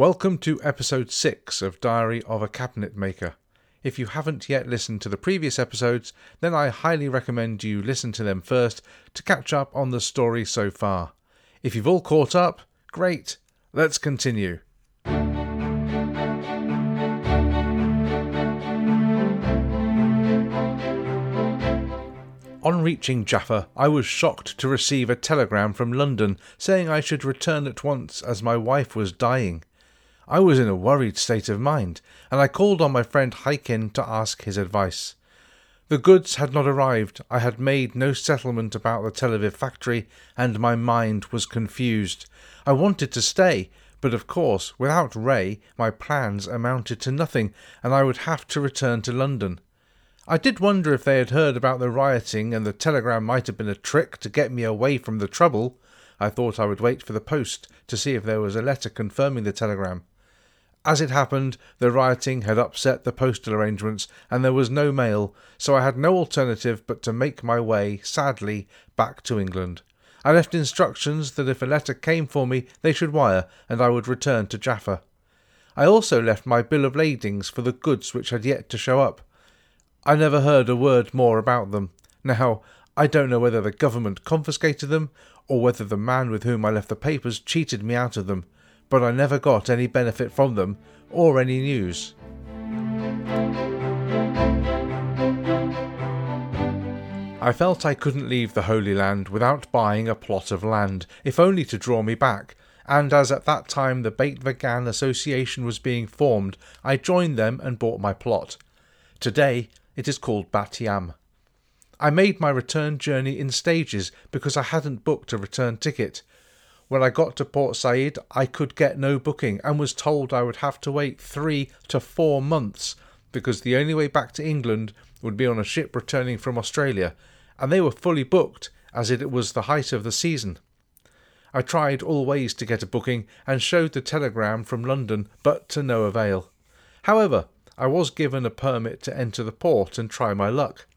Welcome to episode 6 of Diary of a Cabinet Maker. If you haven't yet listened to the previous episodes, then I highly recommend you listen to them first to catch up on the story so far. If you've all caught up, great, let's continue. On reaching Jaffa, I was shocked to receive a telegram from London saying I should return at once as my wife was dying. I was in a worried state of mind, and I called on my friend Hyken to ask his advice. The goods had not arrived, I had made no settlement about the Tel Aviv factory, and my mind was confused. I wanted to stay, but of course, without Ray, my plans amounted to nothing, and I would have to return to London. I did wonder if they had heard about the rioting and the telegram might have been a trick to get me away from the trouble. I thought I would wait for the post to see if there was a letter confirming the telegram. As it happened, the rioting had upset the postal arrangements and there was no mail, so I had no alternative but to make my way, sadly, back to England. I left instructions that if a letter came for me, they should wire, and I would return to Jaffa. I also left my bill of ladings for the goods which had yet to show up. I never heard a word more about them. Now, I don't know whether the government confiscated them, or whether the man with whom I left the papers cheated me out of them, but I never got any benefit from them, or any news. I felt I couldn't leave the Holy Land without buying a plot of land, if only to draw me back, and as at that time the Beit Vegan Association was being formed, I joined them and bought my plot. Today it is called Bat Yam. I made my return journey in stages because I hadn't booked a return ticket. When I got to Port Said, I could get no booking and was told I would have to wait three to four months because the only way back to England would be on a ship returning from Australia, and they were fully booked as it was the height of the season. I tried all ways to get a booking and showed the telegram from London, but to no avail. However, I was given a permit to enter the port and try my luck.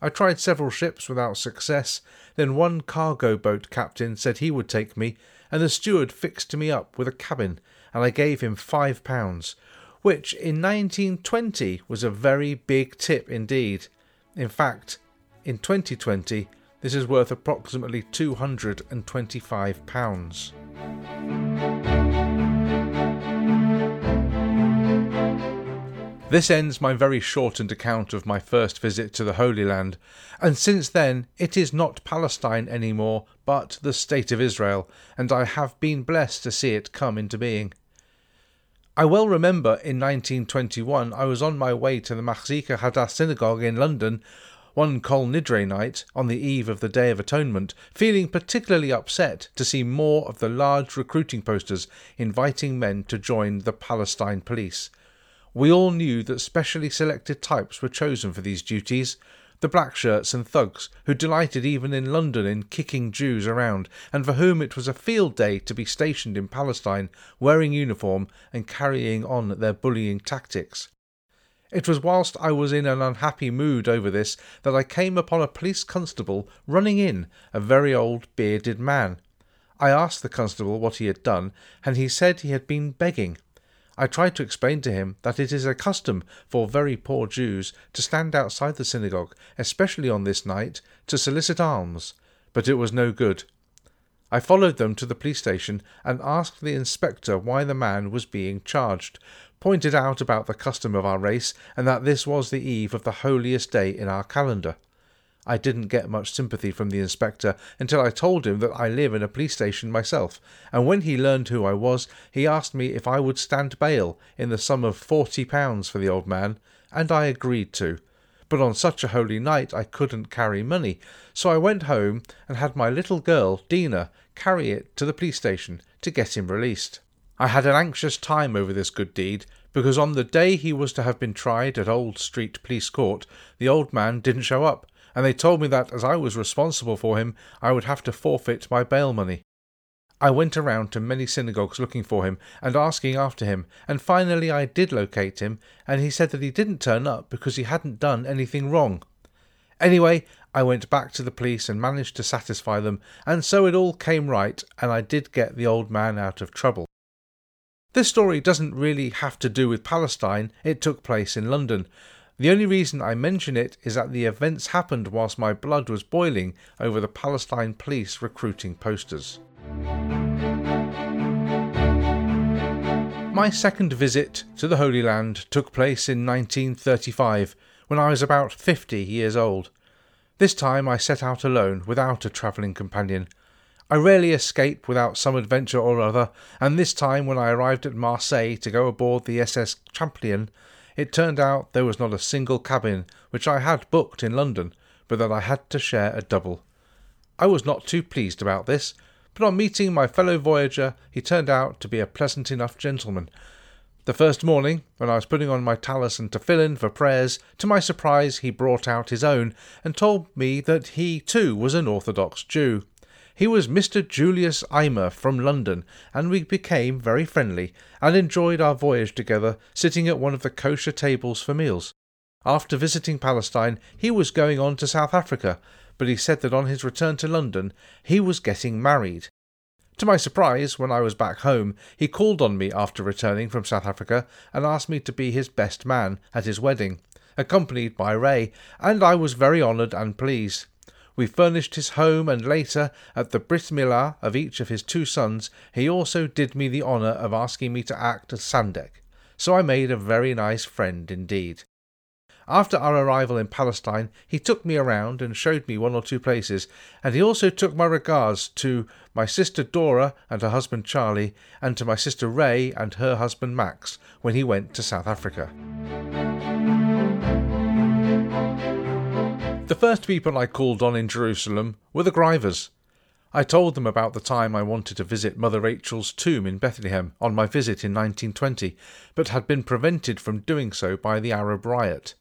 I tried several ships without success, then one cargo boat captain said he would take me, and the steward fixed me up with a cabin, and I gave him five pounds, which in 1920 was a very big tip indeed. In fact, in 2020, this is worth approximately £225. This ends my very shortened account of my first visit to the Holy Land, and since then it is not Palestine any more, but the State of Israel, and I have been blessed to see it come into being. I well remember in 1921 I was on my way to the Machzika Hadass Synagogue in London one Kol Nidre night on the eve of the Day of Atonement, feeling particularly upset to see more of the large recruiting posters inviting men to join the Palestine police. We all knew that specially selected types were chosen for these duties the black shirts and thugs who delighted even in London in kicking Jews around, and for whom it was a field day to be stationed in Palestine, wearing uniform and carrying on their bullying tactics. It was whilst I was in an unhappy mood over this that I came upon a police constable running in, a very old bearded man. I asked the constable what he had done, and he said he had been begging. I tried to explain to him that it is a custom for very poor Jews to stand outside the synagogue, especially on this night, to solicit alms, but it was no good. I followed them to the police station and asked the inspector why the man was being charged, pointed out about the custom of our race and that this was the eve of the holiest day in our calendar. I didn't get much sympathy from the inspector until I told him that I live in a police station myself, and when he learned who I was, he asked me if I would stand bail in the sum of forty pounds for the old man, and I agreed to. But on such a holy night I couldn't carry money, so I went home and had my little girl, Dina, carry it to the police station to get him released. I had an anxious time over this good deed, because on the day he was to have been tried at Old Street Police Court, the old man didn't show up, and they told me that as I was responsible for him, I would have to forfeit my bail money. I went around to many synagogues looking for him and asking after him, and finally I did locate him, and he said that he didn't turn up because he hadn't done anything wrong. Anyway, I went back to the police and managed to satisfy them, and so it all came right, and I did get the old man out of trouble. This story doesn't really have to do with Palestine, it took place in London. The only reason I mention it is that the events happened whilst my blood was boiling over the Palestine police recruiting posters. My second visit to the Holy Land took place in 1935 when I was about 50 years old. This time I set out alone without a travelling companion. I rarely escape without some adventure or other, and this time when I arrived at Marseille to go aboard the SS Champlain, it turned out there was not a single cabin which I had booked in London, but that I had to share a double. I was not too pleased about this, but on meeting my fellow voyager, he turned out to be a pleasant enough gentleman. The first morning, when I was putting on my tallis and tefillin for prayers, to my surprise he brought out his own and told me that he too was an Orthodox Jew. He was Mr. Julius Eimer from London, and we became very friendly and enjoyed our voyage together, sitting at one of the kosher tables for meals. After visiting Palestine, he was going on to South Africa, but he said that on his return to London, he was getting married. To my surprise, when I was back home, he called on me after returning from South Africa and asked me to be his best man at his wedding, accompanied by Ray, and I was very honoured and pleased. We furnished his home, and later, at the brit milah of each of his two sons, he also did me the honour of asking me to act as Sandek. So I made a very nice friend indeed. After our arrival in Palestine, he took me around and showed me one or two places, and he also took my regards to my sister Dora and her husband Charlie, and to my sister Ray and her husband Max when he went to South Africa. The first people I called on in Jerusalem were the Grivers. I told them about the time I wanted to visit Mother Rachel's tomb in Bethlehem on my visit in 1920, but had been prevented from doing so by the Arab riot.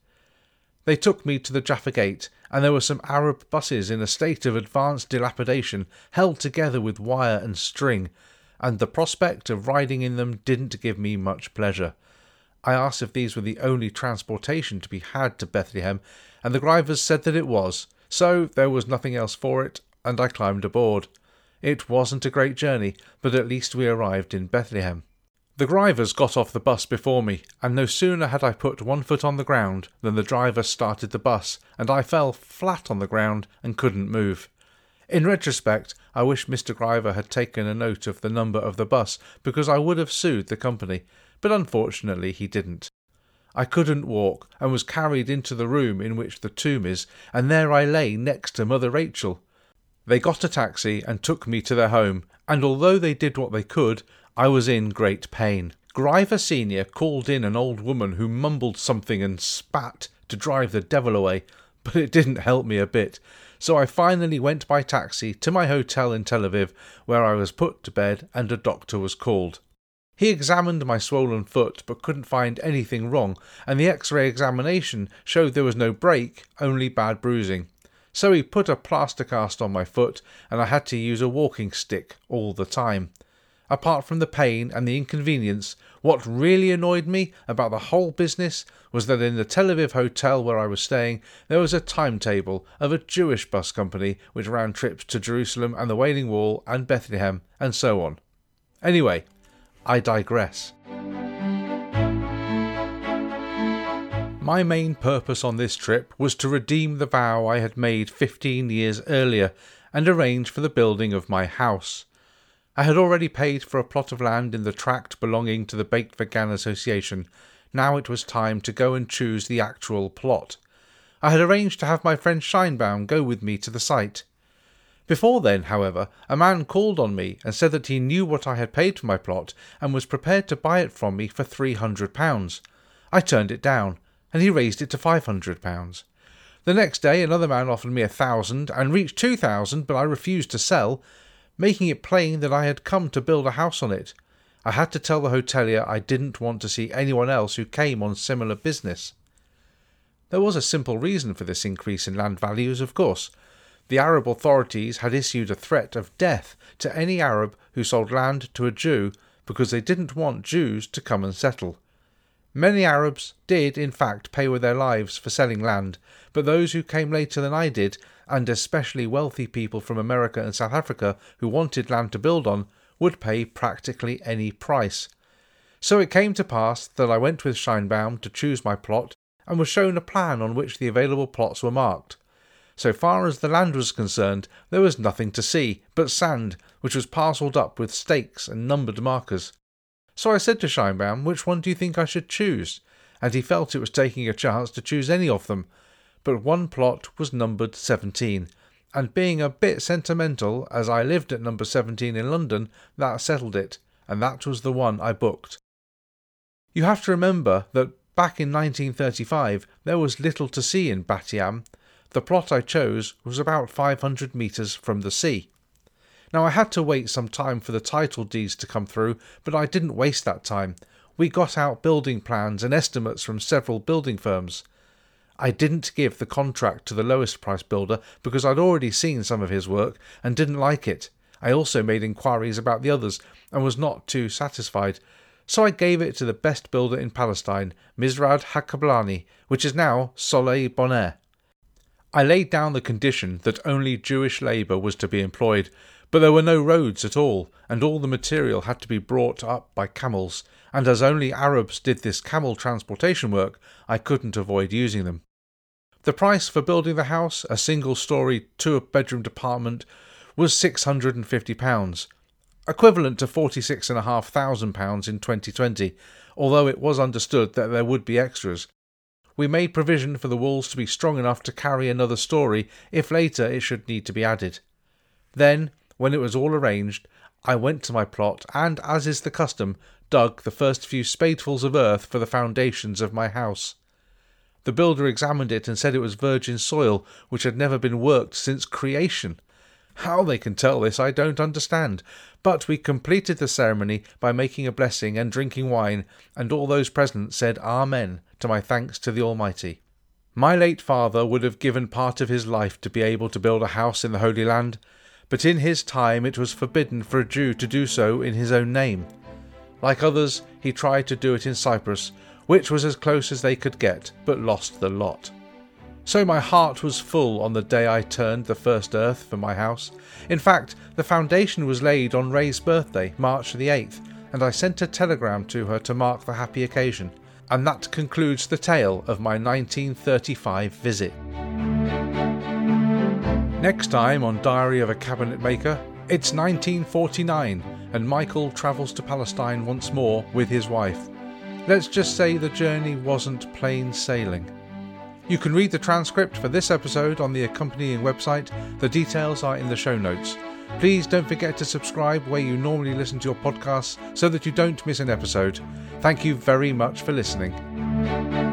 They took me to the Jaffa Gate, and there were some Arab buses in a state of advanced dilapidation, held together with wire and string, and the prospect of riding in them didn't give me much pleasure. I asked if these were the only transportation to be had to Bethlehem, and the Grivers said that it was, so there was nothing else for it, and I climbed aboard. It wasn't a great journey, but at least we arrived in Bethlehem. The Grivers got off the bus before me, and no sooner had I put one foot on the ground than the driver started the bus, and I fell flat on the ground and couldn't move. In retrospect, I wish Mr. Griver had taken a note of the number of the bus because I would have sued the company, but unfortunately he didn't. I couldn't walk, and was carried into the room in which the tomb is, and there I lay next to Mother Rachel. They got a taxi and took me to their home, and although they did what they could, I was in great pain. Griver Senior called in an old woman who mumbled something and spat to drive the devil away, but it didn't help me a bit. So I finally went by taxi to my hotel in Tel Aviv, where I was put to bed and a doctor was called. He examined my swollen foot but couldn't find anything wrong, and the x ray examination showed there was no break, only bad bruising. So he put a plaster cast on my foot, and I had to use a walking stick all the time. Apart from the pain and the inconvenience, what really annoyed me about the whole business was that in the Tel Aviv hotel where I was staying, there was a timetable of a Jewish bus company which ran trips to Jerusalem and the Wailing Wall and Bethlehem and so on. Anyway, I digress. My main purpose on this trip was to redeem the vow I had made 15 years earlier and arrange for the building of my house. I had already paid for a plot of land in the tract belonging to the Beit Vegan Association. Now it was time to go and choose the actual plot. I had arranged to have my friend Scheinbaum go with me to the site. Before then, however, a man called on me and said that he knew what I had paid for my plot and was prepared to buy it from me for three hundred pounds. I turned it down, and he raised it to five hundred pounds. The next day another man offered me a thousand and reached two thousand, but I refused to sell, making it plain that I had come to build a house on it. I had to tell the hotelier I didn't want to see anyone else who came on similar business. There was a simple reason for this increase in land values, of course. The Arab authorities had issued a threat of death to any Arab who sold land to a Jew because they didn't want Jews to come and settle. Many Arabs did, in fact, pay with their lives for selling land, but those who came later than I did, and especially wealthy people from America and South Africa who wanted land to build on, would pay practically any price. So it came to pass that I went with Scheinbaum to choose my plot and was shown a plan on which the available plots were marked. So far as the land was concerned, there was nothing to see but sand, which was parcelled up with stakes and numbered markers. So I said to Scheinbaum, Which one do you think I should choose? And he felt it was taking a chance to choose any of them. But one plot was numbered 17, and being a bit sentimental, as I lived at number 17 in London, that settled it, and that was the one I booked. You have to remember that back in 1935 there was little to see in Bat Yam, the plot I chose was about 500 metres from the sea. Now, I had to wait some time for the title deeds to come through, but I didn't waste that time. We got out building plans and estimates from several building firms. I didn't give the contract to the lowest price builder because I'd already seen some of his work and didn't like it. I also made inquiries about the others and was not too satisfied, so I gave it to the best builder in Palestine, Mizrad Hakablani, which is now Solel Boneh. I laid down the condition that only Jewish labour was to be employed, but there were no roads at all, and all the material had to be brought up by camels, and as only Arabs did this camel transportation work, I couldn't avoid using them. The price for building the house, a single story, two bedroom apartment, was £650, equivalent to £46,500 in 2020, although it was understood that there would be extras, we made provision for the walls to be strong enough to carry another story if later it should need to be added. Then, when it was all arranged, I went to my plot and, as is the custom, dug the first few spadefuls of earth for the foundations of my house. The builder examined it and said it was virgin soil which had never been worked since creation. How they can tell this I don't understand, but we completed the ceremony by making a blessing and drinking wine, and all those present said Amen to my thanks to the Almighty. My late father would have given part of his life to be able to build a house in the Holy Land, but in his time it was forbidden for a Jew to do so in his own name. Like others, he tried to do it in Cyprus, which was as close as they could get, but lost the lot. So my heart was full on the day I turned the first earth for my house. In fact, the foundation was laid on Ray's birthday, March the 8th, and I sent a telegram to her to mark the happy occasion. And that concludes the tale of my 1935 visit. Next time on Diary of a Cabinet Maker, it's 1949 and Michael travels to Palestine once more with his wife. Let's just say the journey wasn't plain sailing. You can read the transcript for this episode on the accompanying website. The details are in the show notes. Please don't forget to subscribe where you normally listen to your podcasts so that you don't miss an episode. Thank you very much for listening.